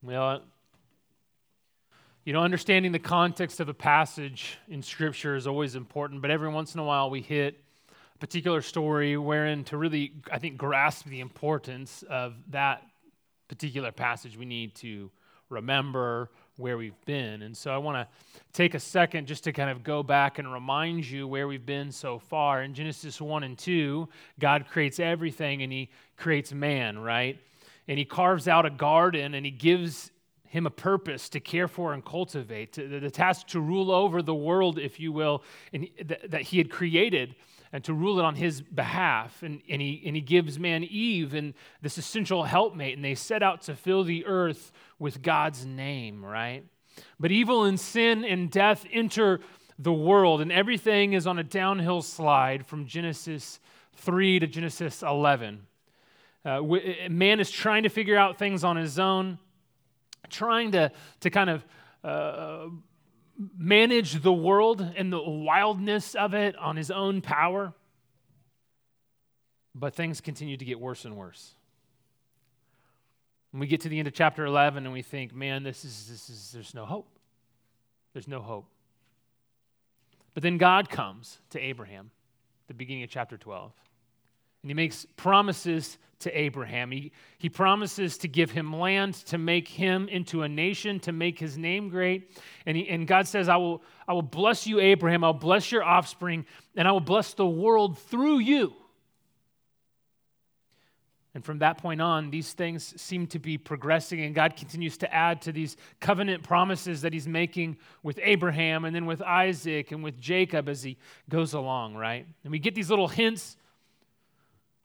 Well, you know, understanding the context of a passage in Scripture is always important, but every once in a while we hit a particular story wherein to really, I think, grasp the importance of that particular passage, we need to remember where we've been. And so I want to take a second just to kind of go back and remind you where we've been so far. In Genesis 1 and 2, God creates everything and He creates man, right? And He carves out a garden and He gives him a purpose to care for and cultivate, to, the, task to rule over the world, if you will, and, th- that he had created and to rule it on his behalf. And, and, he, and he gives man Eve and this essential helpmate, and they set out to fill the earth with God's name, right? But evil and sin and death enter the world, and everything is on a downhill slide from Genesis 3 to Genesis 11. Uh, man is trying to figure out things on his own trying to, to kind of uh, manage the world and the wildness of it on his own power. But things continue to get worse and worse. And we get to the end of chapter 11 and we think, man, this is, this is, there's no hope. There's no hope. But then God comes to Abraham, the beginning of chapter 12. And he makes promises to Abraham. He, he promises to give him land, to make him into a nation, to make his name great. And, he, and God says, I will, I will bless you, Abraham. I'll bless your offspring, and I will bless the world through you. And from that point on, these things seem to be progressing, and God continues to add to these covenant promises that He's making with Abraham and then with Isaac and with Jacob as He goes along, right? And we get these little hints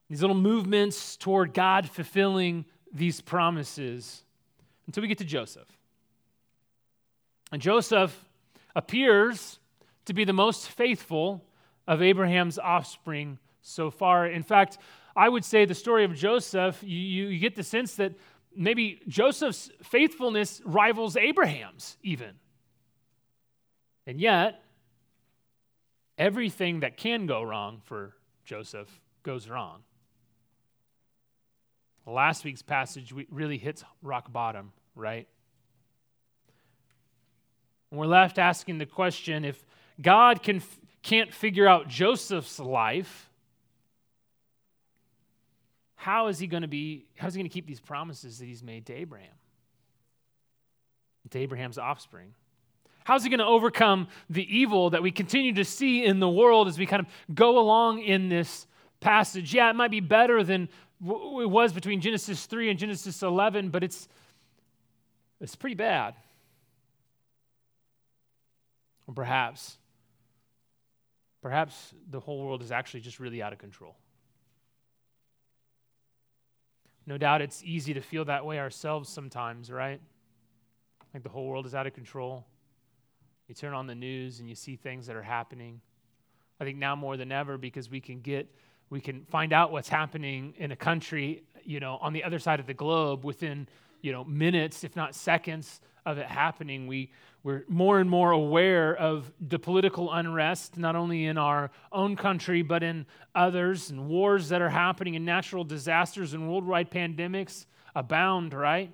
these little movements toward God fulfilling these promises until we get to Joseph. And Joseph appears to be the most faithful of Abraham's offspring so far. In fact, I would say the story of Joseph, you, you, get the sense that maybe Joseph's faithfulness rivals Abraham's even. And yet, everything that can go wrong for Joseph goes wrong. Last week's passage really hits rock bottom, right? And we're left asking the question if God can, can't figure out Joseph's life, how is he going to be, how is he going to keep these promises that he's made to Abraham? To Abraham's offspring? How's he going to overcome the evil that we continue to see in the world as we kind of go along in this passage? Yeah, it might be better than it was between Genesis 3 and Genesis 11, but it's, it's pretty bad. Or perhaps, perhaps the whole world is actually just really out of control. No doubt it's easy to feel that way ourselves sometimes, right? Like the whole world is out of control. You turn on the news and you see things that are happening. I think now more than ever because we can get we can find out what's happening in a country, you know, on the other side of the globe within, you know, minutes, if not seconds of it happening. We, we're more and more aware of the political unrest, not only in our own country, but in others, and wars that are happening, and natural disasters and worldwide pandemics abound, right?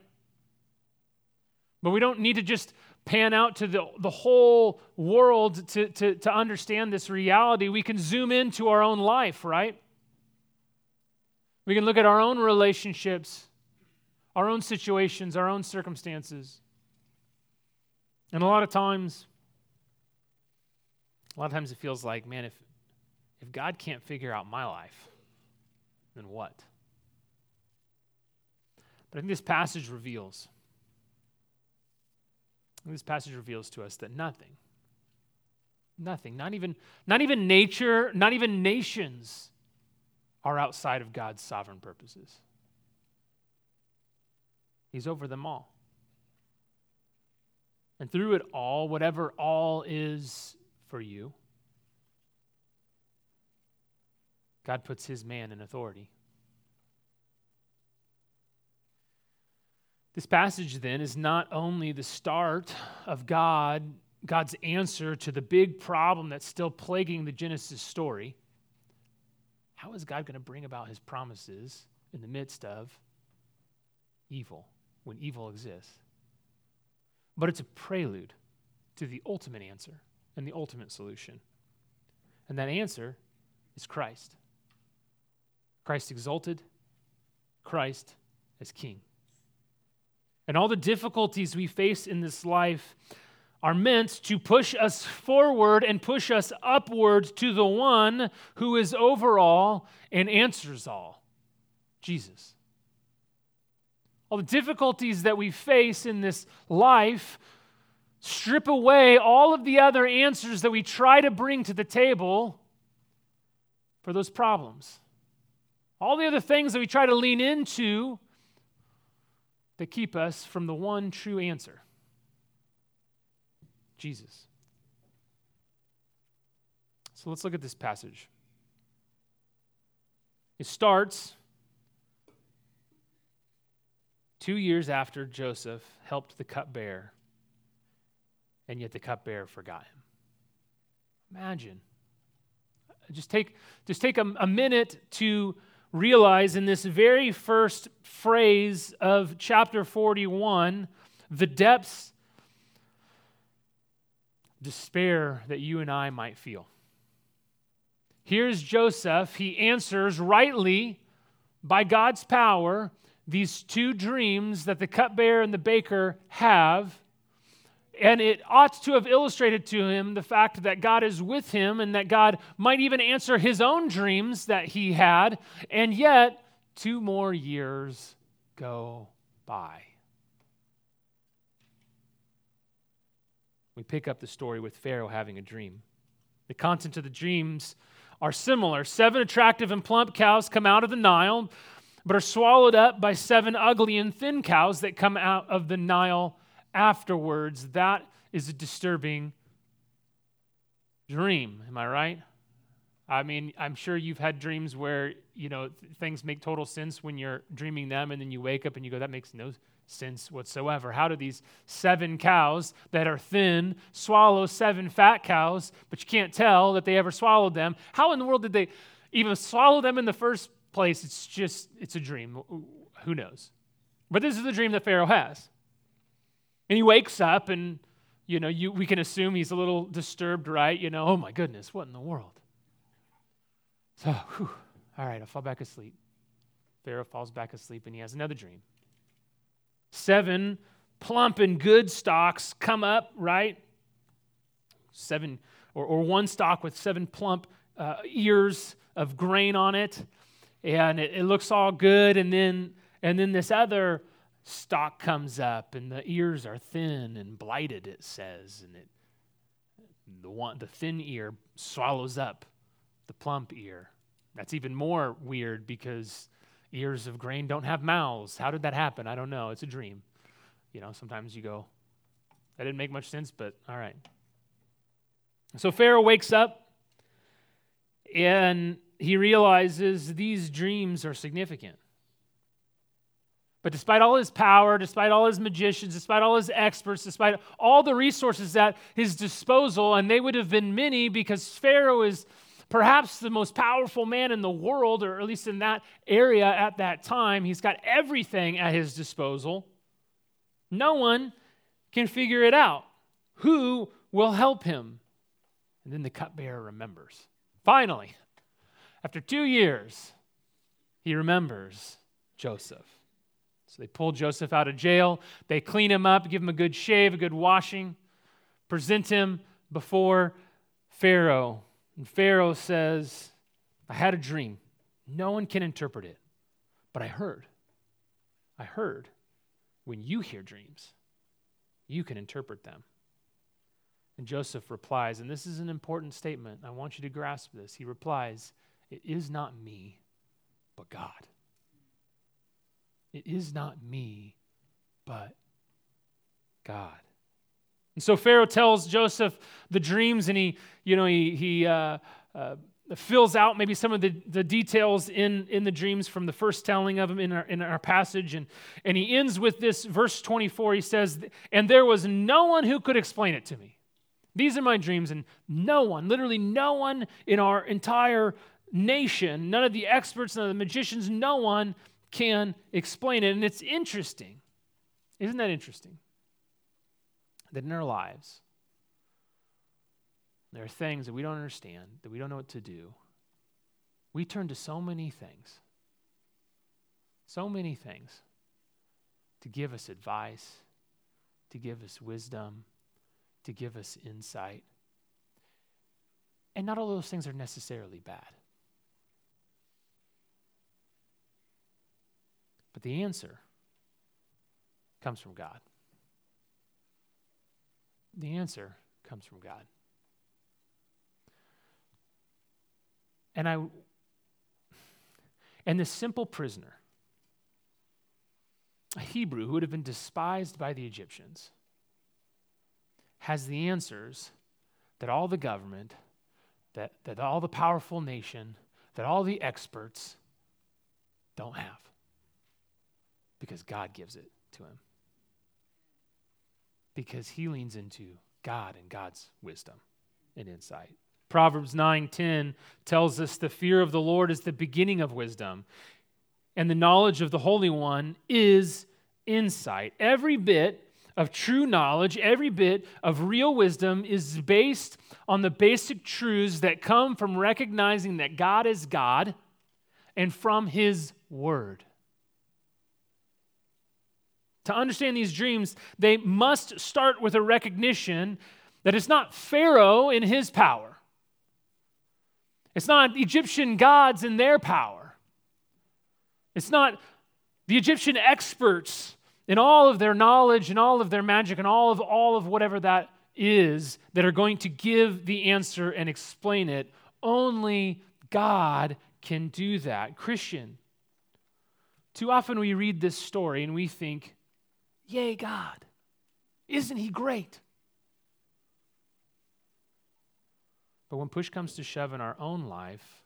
But we don't need to just pan out to the, the whole world to, to, to understand this reality. We can zoom into our own life, right? We can look at our own relationships, our own situations, our own circumstances. And a lot of times, a lot of times it feels like, man, if, if God can't figure out my life, then what? But I think this passage reveals, this passage reveals to us that nothing, nothing, not even, not even nature, not even nations are outside of God's sovereign purposes. He's over them all. And through it all, whatever all is for you, God puts his man in authority. This passage then is not only the start of God, God's answer to the big problem that's still plaguing the Genesis story how is God going to bring about his promises in the midst of evil, when evil exists? but it's a prelude to the ultimate answer and the ultimate solution. And that answer is Christ. Christ exalted, Christ as King. And all the difficulties we face in this life are meant to push us forward and push us upward to the one who is over all and answers all Jesus. All the difficulties that we face in this life strip away all of the other answers that we try to bring to the table for those problems. All the other things that we try to lean into that keep us from the one true answer. Jesus. So let's look at this passage. It starts two years after Joseph helped the cupbearer, and yet the cupbearer forgot him. Imagine. Just take, just take a, a minute to realize in this very first phrase of chapter 41 the depths despair that you and I might feel. Here's Joseph. He answers rightly by God's power these two dreams that the cupbearer and the baker have. And it ought to have illustrated to him the fact that God is with him and that God might even answer his own dreams that he had. And yet, two more years go by. we pick up the story with Pharaoh having a dream. The content of the dreams are similar. Seven attractive and plump cows come out of the Nile, but are swallowed up by seven ugly and thin cows that come out of the Nile afterwards. That is a disturbing dream. Am I right? I mean, I'm sure you've had dreams where, you know, things make total sense when you're dreaming them and then you wake up and you go, that makes no sense whatsoever. How do these seven cows that are thin swallow seven fat cows, but you can't tell that they ever swallowed them? How in the world did they even swallow them in the first place? It's just, it's a dream. Who knows? But this is the dream that Pharaoh has. And he wakes up and, you know, you, we can assume he's a little disturbed, right? You know, oh my goodness, what in the world? So, whew, all right, I'll fall back asleep. Pharaoh falls back asleep and he has another dream. Seven plump and good stalks come up, right? Seven, or, or one stalk with seven plump uh, ears of grain on it, and it, it looks all good. And then, and then this other stalk comes up, and the ears are thin and blighted. It says, and it, the one, the thin ear swallows up the plump ear. That's even more weird because ears of grain don't have mouths. How did that happen? I don't know. It's a dream. You know, sometimes you go, that didn't make much sense, but all right. So Pharaoh wakes up and he realizes these dreams are significant. But despite all his power, despite all his magicians, despite all his experts, despite all the resources at his disposal, and they would have been many because Pharaoh is perhaps the most powerful man in the world, or at least in that area at that time. He's got everything at his disposal. No one can figure it out. Who will help him? And then the cupbearer remembers. Finally, after two years, he remembers Joseph. So they pull Joseph out of jail. They clean him up, give him a good shave, a good washing, present him before Pharaoh. And Pharaoh says, I had a dream. No one can interpret it, but I heard. I heard. When you hear dreams, you can interpret them. And Joseph replies, and this is an important statement. I want you to grasp this. He replies, It is not me, but God. It is not me, but God. And so Pharaoh tells Joseph the dreams, and he, you know, he, he uh, uh, fills out maybe some of the, the details in, in the dreams from the first telling of them in our, in our passage. And, and he ends with this verse 24. He says, And there was no one who could explain it to me. These are my dreams, and no one, literally no one in our entire nation, none of the experts, none of the magicians, no one can explain it. And it's interesting. Isn't that interesting? that in our lives, there are things that we don't understand, that we don't know what to do. We turn to so many things, so many things to give us advice, to give us wisdom, to give us insight. And not all those things are necessarily bad. But the answer comes from God. The answer comes from God. And I and this simple prisoner, a Hebrew who would have been despised by the Egyptians, has the answers that all the government, that, that all the powerful nation, that all the experts don't have. Because God gives it to him. Because he leans into God and God's wisdom and insight. Proverbs 9:10 tells us the fear of the Lord is the beginning of wisdom, and the knowledge of the Holy One is insight. Every bit of true knowledge, every bit of real wisdom is based on the basic truths that come from recognizing that God is God and from His Word. To understand these dreams, they must start with a recognition that it's not Pharaoh in his power. It's not Egyptian gods in their power. It's not the Egyptian experts in all of their knowledge and all of their magic and all of all of whatever that is that are going to give the answer and explain it. Only God can do that. Christian, too often we read this story and we think, Yay, God! Isn't He great? But when push comes to shove in our own life,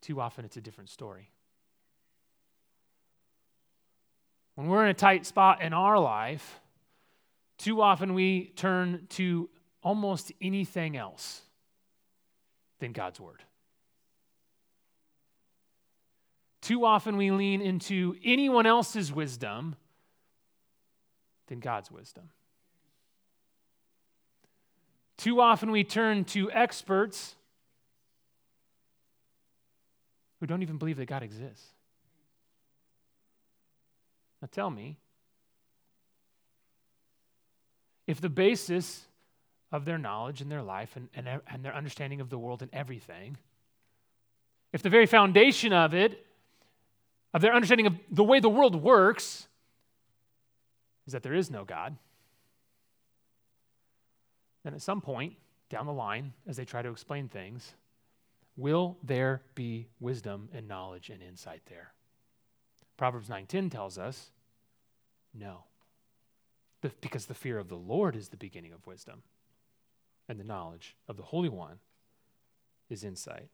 too often it's a different story. When we're in a tight spot in our life, too often we turn to almost anything else than God's Word. Too often we lean into anyone else's wisdom than God's wisdom. Too often we turn to experts who don't even believe that God exists. Now tell me, if the basis of their knowledge and their life and, and, and their understanding of the world and everything, if the very foundation of it, of their understanding of the way the world works, is that there is no God, then at some point down the line, as they try to explain things, will there be wisdom and knowledge and insight there? Proverbs 9:10 tells us no. Because the fear of the Lord is the beginning of wisdom, and the knowledge of the Holy One is insight.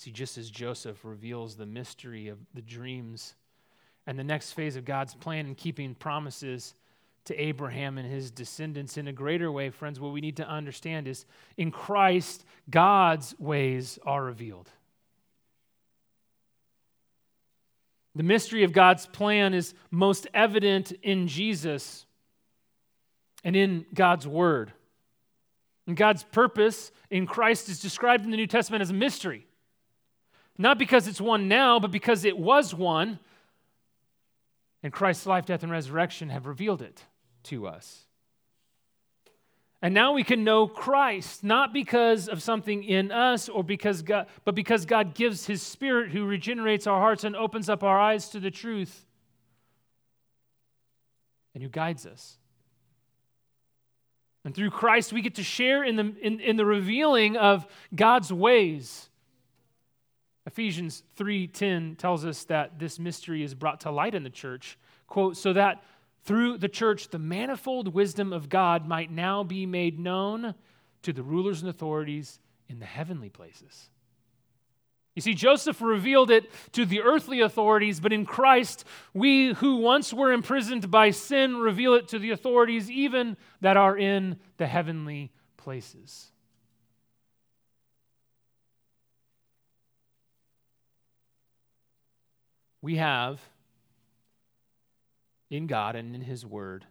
See, just as Joseph reveals the mystery of the dreams and the next phase of God's plan in keeping promises to Abraham and his descendants in a greater way, friends, what we need to understand is in Christ, God's ways are revealed. The mystery of God's plan is most evident in Jesus and in God's Word. And God's purpose in Christ is described in the New Testament as a mystery. Not because it's one now, but because it was one. And Christ's life, death, and resurrection have revealed it to us. And now we can know Christ, not because of something in us or because God, but because God gives his spirit who regenerates our hearts and opens up our eyes to the truth and who guides us. And through Christ, we get to share in the, in, in the revealing of God's ways Ephesians 3:10 tells us that this mystery is brought to light in the church, quote, so that through the church the manifold wisdom of God might now be made known to the rulers and authorities in the heavenly places. You see, Joseph revealed it to the earthly authorities, but in Christ, we who once were imprisoned by sin reveal it to the authorities even that are in the heavenly places. We have in God and in His Word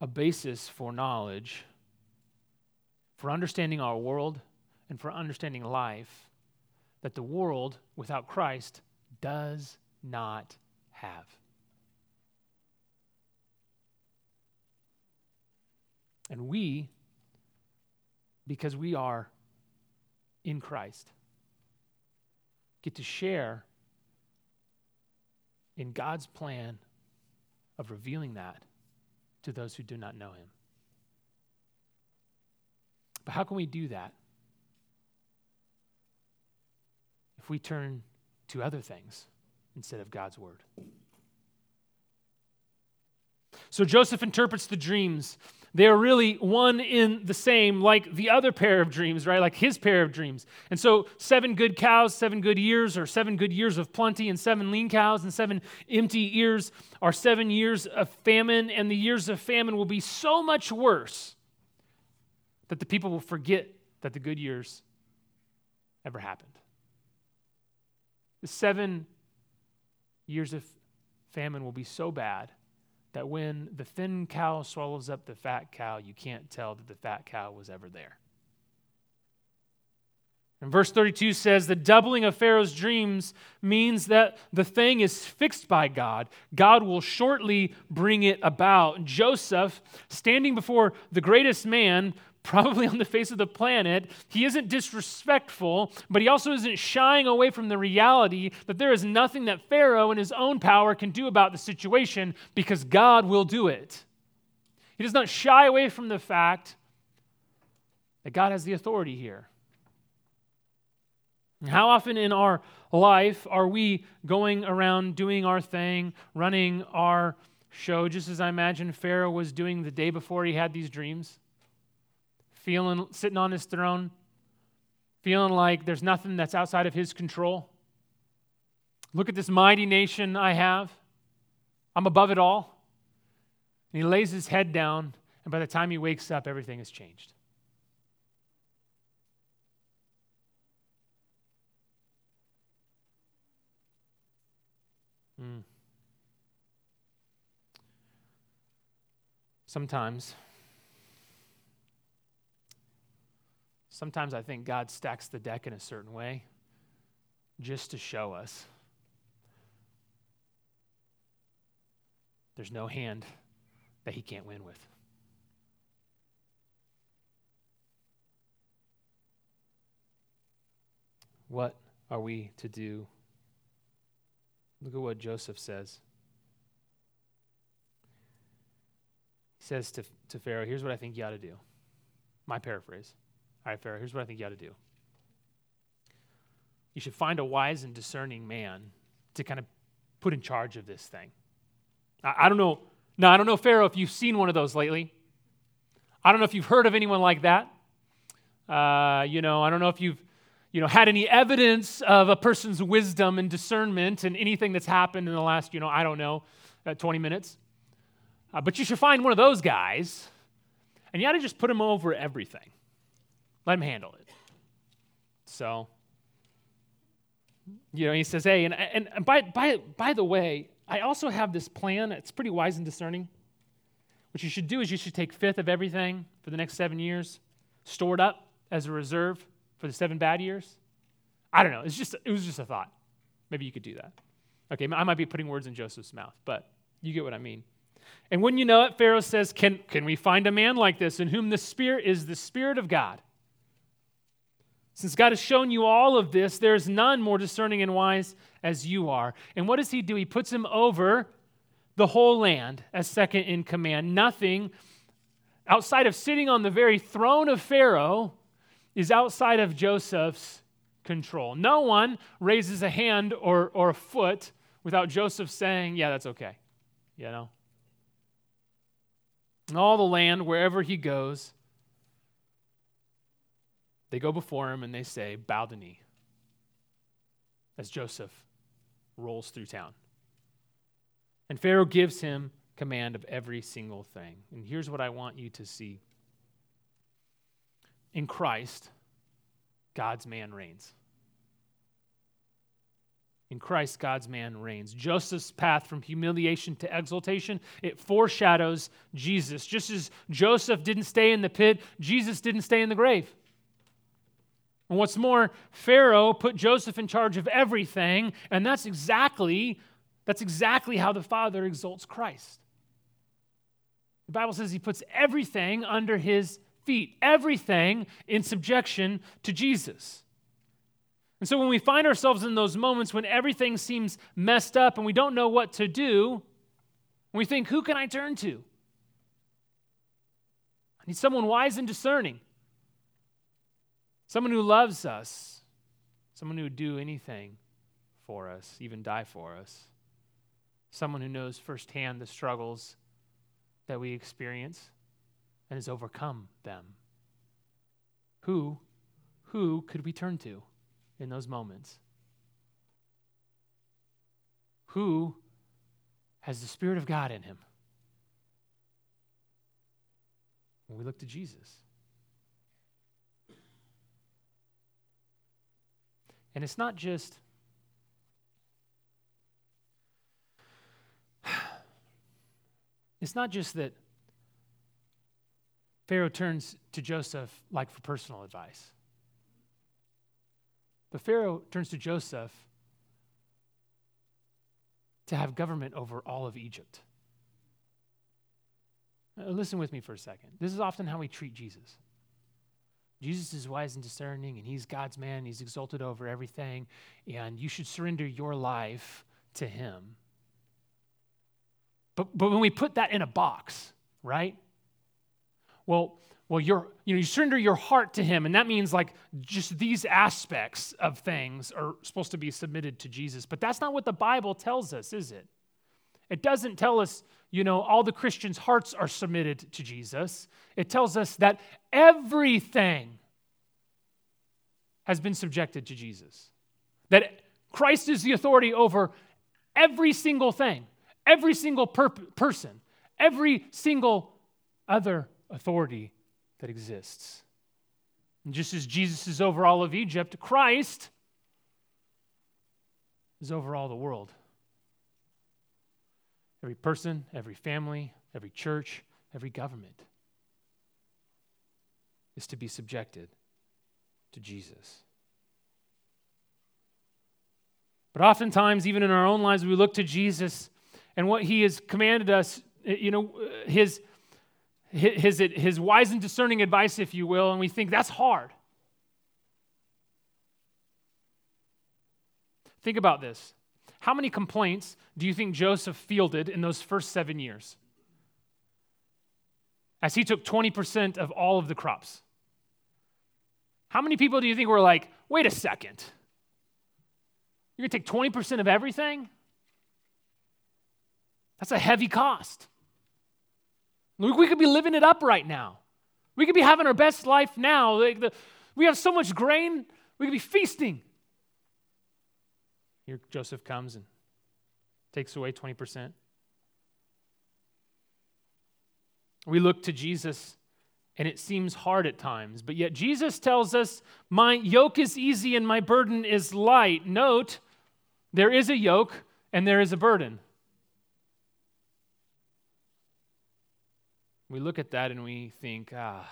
a basis for knowledge, for understanding our world, and for understanding life that the world without Christ does not have. And we, because we are in Christ, get to share in God's plan of revealing that to those who do not know Him. But how can we do that? If we turn to other things instead of God's word. So Joseph interprets the dreams they are really one in the same, like the other pair of dreams, right? Like his pair of dreams. And so, seven good cows, seven good years, or seven good years of plenty, and seven lean cows, and seven empty ears are seven years of famine, and the years of famine will be so much worse that the people will forget that the good years ever happened. The seven years of famine will be so bad that when the thin cow swallows up the fat cow, you can't tell that the fat cow was ever there. And verse 32 says the doubling of Pharaoh's dreams means that the thing is fixed by God. God will shortly bring it about. Joseph, standing before the greatest man, probably on the face of the planet. He isn't disrespectful, but he also isn't shying away from the reality that there is nothing that Pharaoh in his own power can do about the situation because God will do it. He does not shy away from the fact that God has the authority here. How often in our life are we going around doing our thing, running our show, just as I imagine Pharaoh was doing the day before he had these dreams? Feeling sitting on his throne, feeling like there's nothing that's outside of his control. Look at this mighty nation I have. I'm above it all. And he lays his head down, and by the time he wakes up, everything has changed. Mm. Sometimes Sometimes I think God stacks the deck in a certain way just to show us there's no hand that he can't win with. What are we to do? Look at what Joseph says. He says to, to Pharaoh, Here's what I think you ought to do. My paraphrase. All right, Pharaoh, here's what I think you ought to do. You should find a wise and discerning man to kind of put in charge of this thing. I, I don't know. Now, I don't know, Pharaoh, if you've seen one of those lately. I don't know if you've heard of anyone like that. Uh, you know, I don't know if you've you know, had any evidence of a person's wisdom and discernment and anything that's happened in the last, you know, I don't know, uh, 20 minutes. Uh, but you should find one of those guys, and you ought to just put him over everything. Let him handle it. So, you know, he says, hey, and, and and by, by, by the way, I also have this plan. It's pretty wise and discerning. What you should do is you should take fifth of everything for the next seven years, store it up as a reserve for the seven bad years. I don't know. It's just, it was just a thought. Maybe you could do that. Okay, I might be putting words in Joseph's mouth, but you get what I mean. And when you know it, Pharaoh says, Can, can we find a man like this in whom the Spirit is the Spirit of God? Since God has shown you all of this, there is none more discerning and wise as you are. And what does he do? He puts him over the whole land as second in command. Nothing outside of sitting on the very throne of Pharaoh is outside of Joseph's control. No one raises a hand or, or a foot without Joseph saying, Yeah, that's okay. You know? And all the land, wherever he goes, they go before him and they say, Bow the knee, as Joseph rolls through town. And Pharaoh gives him command of every single thing. And here's what I want you to see in Christ, God's man reigns. In Christ, God's man reigns. Joseph's path from humiliation to exaltation, it foreshadows Jesus. Just as Joseph didn't stay in the pit, Jesus didn't stay in the grave. And what's more, Pharaoh put Joseph in charge of everything, and that's exactly that's exactly how the Father exalts Christ. The Bible says he puts everything under his feet, everything in subjection to Jesus. And so when we find ourselves in those moments when everything seems messed up and we don't know what to do, we think, who can I turn to? I need someone wise and discerning, someone who loves us, someone who would do anything for us, even die for us, someone who knows firsthand the struggles that we experience and has overcome them. Who, who could we turn to? in those moments? Who has the Spirit of God in him? When we look to Jesus. And it's not just it's not just that Pharaoh turns to Joseph like for personal advice. But Pharaoh turns to Joseph to have government over all of Egypt. Now, listen with me for a second. This is often how we treat Jesus. Jesus is wise and discerning, and he's God's man. He's exalted over everything, and you should surrender your life to him. But, but when we put that in a box, right? Well, well you're, you know you surrender your heart to him and that means like just these aspects of things are supposed to be submitted to jesus but that's not what the bible tells us is it it doesn't tell us you know all the christians hearts are submitted to jesus it tells us that everything has been subjected to jesus that christ is the authority over every single thing every single per- person every single other authority that exists. And just as Jesus is over all of Egypt, Christ is over all the world. Every person, every family, every church, every government is to be subjected to Jesus. But oftentimes, even in our own lives, we look to Jesus and what he has commanded us, eh, you know, eh, his his, eh, his wise and discerning advice, if you will, and we think that's hard. Think about this. How many complaints do you think Joseph fielded in those first seven years? As he took 20% of all of the crops. How many people do you think were like, wait a second? You're to take 20% of everything? That's a heavy cost. We could be living it up right now. We could be having our best life now. We have so much grain, we could be feasting. Here Joseph comes and takes away 20%. We look to Jesus and it seems hard at times, but yet Jesus tells us, My yoke is easy and my burden is light. Note, there is a yoke and there is a burden. We look at that and we think, ah,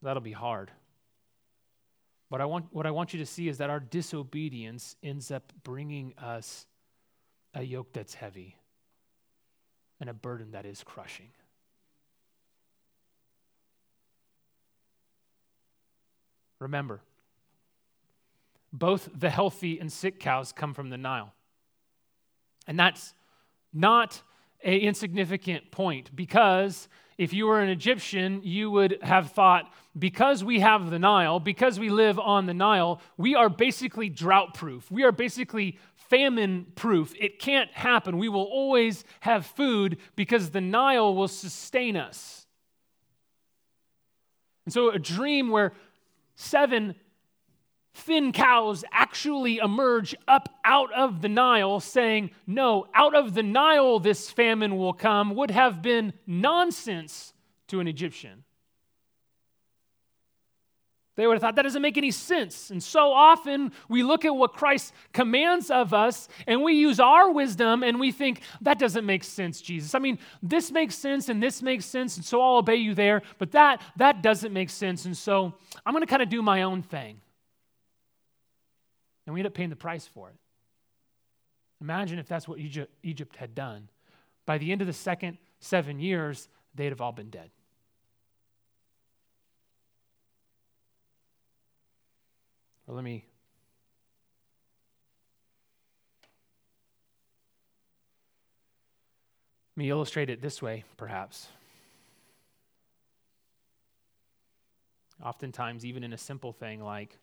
that'll be hard. But I want, what I want you to see is that our disobedience ends up bringing us a yoke that's heavy and a burden that is crushing. Remember, both the healthy and sick cows come from the Nile. And that's not a insignificant point because if you were an Egyptian, you would have thought, because we have the Nile, because we live on the Nile, we are basically drought proof. We are basically famine proof. It can't happen. We will always have food because the Nile will sustain us. And so, a dream where seven thin cows actually emerge up out of the Nile, saying, No, out of the Nile this famine will come, would have been nonsense to an Egyptian. They would have thought that doesn't make any sense. And so often we look at what Christ commands of us and we use our wisdom and we think, that doesn't make sense, Jesus. I mean, this makes sense and this makes sense, and so I'll obey you there, but that, that doesn't make sense. And so I'm going to kind of do my own thing. And we end up paying the price for it. Imagine if that's what Egypt, had done. By the end of the second seven years, they'd have all been dead. Well, let me Let me illustrate it this way, perhaps. Oftentimes, even in a simple thing like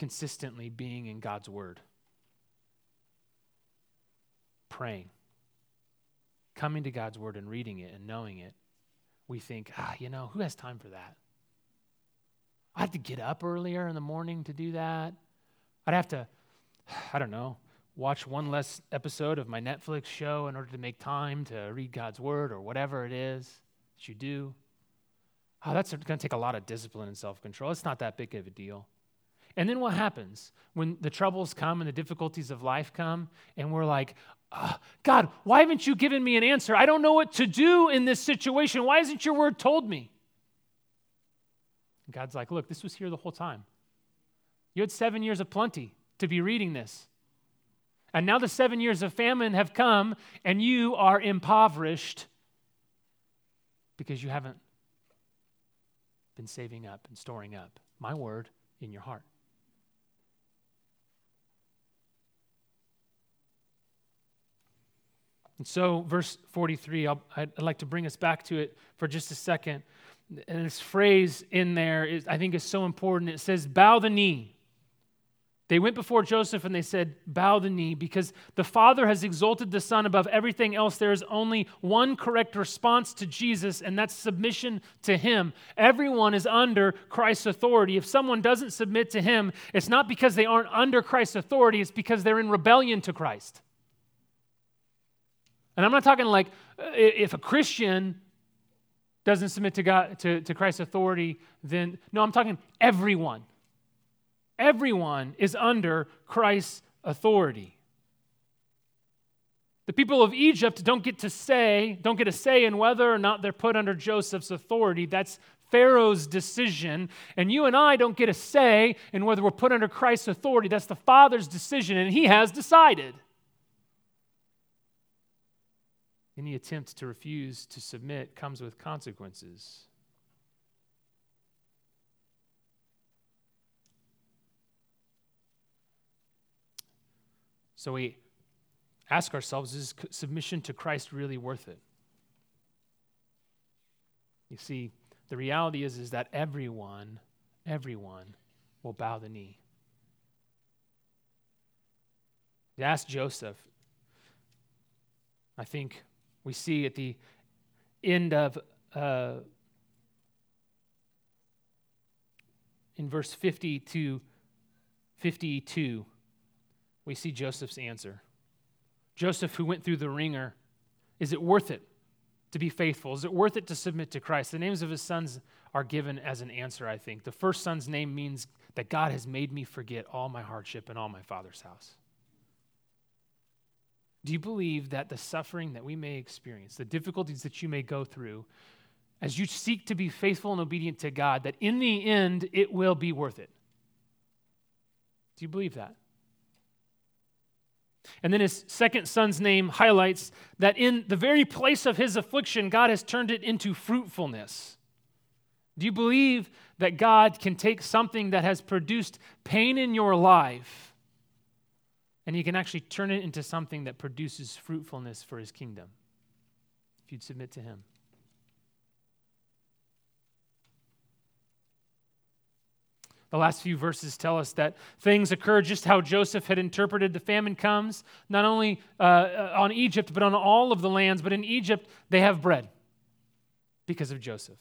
consistently being in God's Word, praying, coming to God's Word and reading it and knowing it, we think, ah, you know, who has time for that? I have to get up earlier in the morning to do that. I'd have to, I don't know, watch one less episode of my Netflix show in order to make time to read God's word or whatever it is that you do. Oh, that's going to take a lot of discipline and self control. It's not that big of a deal. And then what happens when the troubles come and the difficulties of life come, and we're like, oh, God, why haven't you given me an answer? I don't know what to do in this situation. Why hasn't your word told me? And God's like, look, this was here the whole time. You had seven years of plenty to be reading this. And now the seven years of famine have come, and you are impoverished because you haven't been saving up and storing up my word in your heart. And so, verse 43, i would like to bring us back to it for just a second and this phrase in there is, I think is so important. It says, bow the knee. They went before Joseph and they said, Bow the knee, because the Father has exalted the Son above everything else. There is only one correct response to Jesus, and that's submission to Him. Everyone is under Christ's authority. If someone doesn't submit to Him, it's not because they aren't under Christ's authority, it's because they're in rebellion to Christ. And I'm not talking like uh, if a Christian doesn't submit to God to, to Christ's authority, then no, I'm talking everyone. Everyone is under Christ's authority. The people of Egypt don't get to say, don't get a say in whether or not they're put under Joseph's authority. That's Pharaoh's decision. And you and I don't get a say in whether we're put under Christ's authority. That's the Father's decision, and He has decided. Any attempt to refuse to submit comes with consequences. So we ask ourselves is submission to Christ really worth it? You see, the reality is, is that everyone, everyone will bow the knee. You ask Joseph, I think we see at the end of, uh, in verse 50 to 52, we see Joseph's answer. Joseph, who went through the wringer, is it worth it to be faithful? Is it worth it to submit to Christ? The names of his sons are given as an answer, I think. The first son's name means that God has made me forget all my hardship in all my father's house. Do you believe that the suffering that we may experience, the difficulties that you may go through, as you seek to be faithful and obedient to God, that in the end it will be worth it? Do you believe that? And then his second son's name highlights that in the very place of his affliction, God has turned it into fruitfulness. Do you believe that God can take something that has produced pain in your life and he can actually turn it into something that produces fruitfulness for his kingdom if you'd submit to him. The last few verses tell us that things occur just how Joseph had interpreted. The famine comes not only uh, uh, on Egypt, but on all of the lands. But in Egypt, they have bread because of Joseph.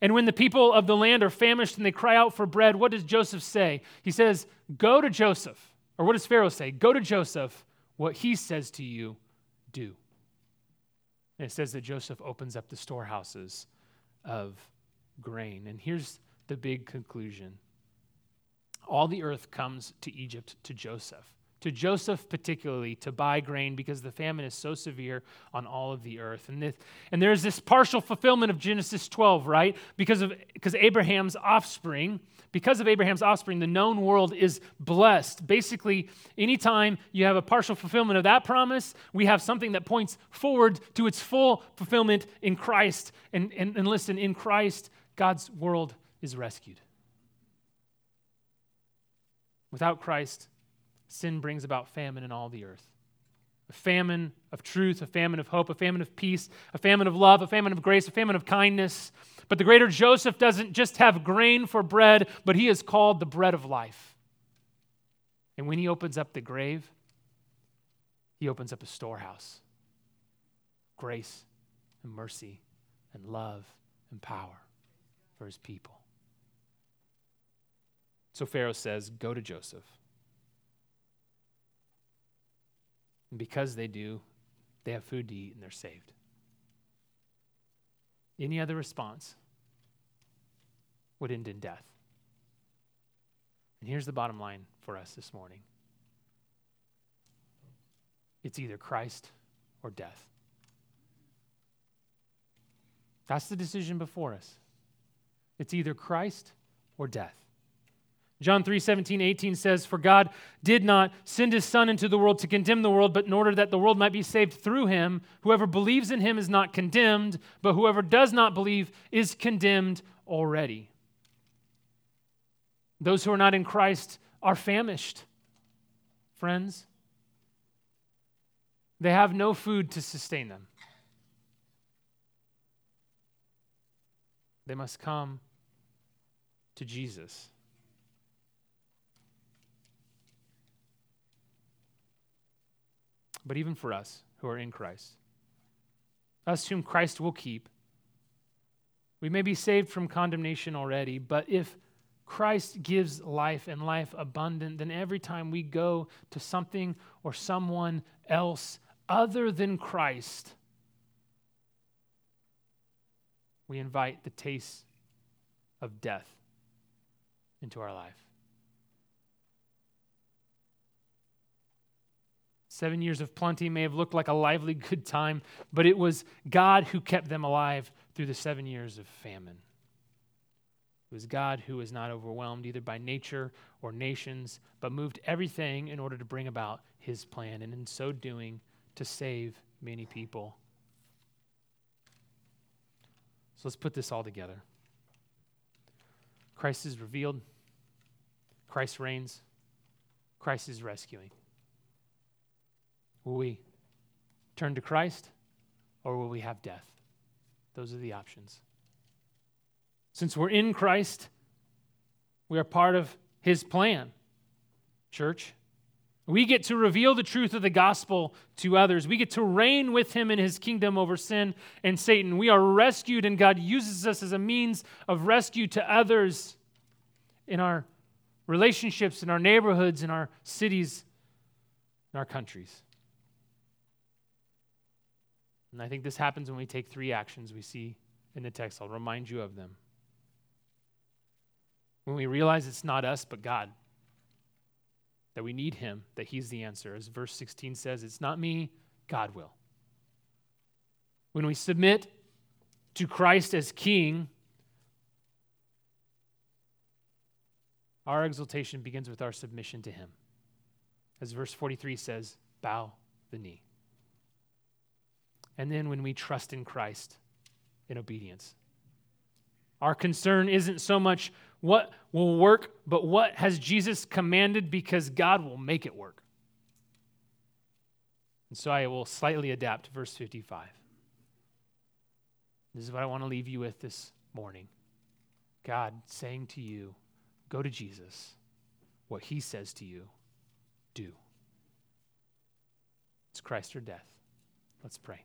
And when the people of the land are famished and they cry out for bread, what does Joseph say? He says, Go to Joseph or what does Pharaoh say? Go to Joseph. What he says to you, do. And it says that Joseph opens up the storehouses of grain. And here's the big conclusion. All the earth comes to Egypt to Joseph to Joseph particularly to buy grain because the famine is so severe on all of the earth. And, this, and there's this partial fulfillment of Genesis 12, right? Because of because Abraham's offspring, because of Abraham's offspring, the known world is blessed. Basically, anytime you have a partial fulfillment of that promise, we have something that points forward to its full fulfillment in Christ. And, and, and listen, in Christ, God's world is rescued. Without Christ, sin brings about famine in all the earth a famine of truth, a famine of hope, a famine of peace, a famine of love, a famine of grace, a famine of kindness. But the greater Joseph doesn't just have grain for bread, but he is called the bread of life. And when he opens up the grave, he opens up a storehouse grace and mercy and love and power for his people. So Pharaoh says, Go to Joseph And because they do, they have food to eat and they're saved. Any other response would end in death. And here's the bottom line for us this morning it's either Christ or death. That's the decision before us. It's either Christ or death. John 3 17, 18 says, For God did not send his Son into the world to condemn the world, but in order that the world might be saved through him. Whoever believes in him is not condemned, but whoever does not believe is condemned already. Those who are not in Christ are famished, friends. They have no food to sustain them. They must come to Jesus. But even for us who are in Christ. Us whom Christ will keep. We may be saved from condemnation already, but if Christ gives life and life abundant, then every time we go to something or someone else other than Christ, we invite the taste of death into our life. Seven years of plenty may have looked like a lively good time, but it was God who kept them alive through the seven years of famine. It was God who was not overwhelmed either by nature or nations, but moved everything in order to bring about his plan, and in so doing, to save many people. So let's put this all together. Christ is revealed, Christ reigns, Christ is rescuing. Will we turn to Christ or will we have death? Those are the options. Since we're in Christ, we are part of his plan, church. We get to reveal the truth of the gospel to others. We get to reign with him in his kingdom over sin and Satan. We are rescued, and God uses us as a means of rescue to others in our relationships, in our neighborhoods, in our cities, in our countries. And I think this happens when we take three actions we see in the text. I'll remind you of them. When we realize it's not us, but God, that we need Him, that He's the answer. As verse 16 says, it's not me, God will. When we submit to Christ as King, our exaltation begins with our submission to Him. As verse 43 says, bow the knee. And then when we trust in Christ in obedience. Our concern isn't so much what will work, but what has Jesus commanded because God will make it work. And so I will slightly adapt verse 55. This is what I want to leave you with this morning. God saying to you, go to Jesus. What he says to you, do. It's Christ or death. Let's pray.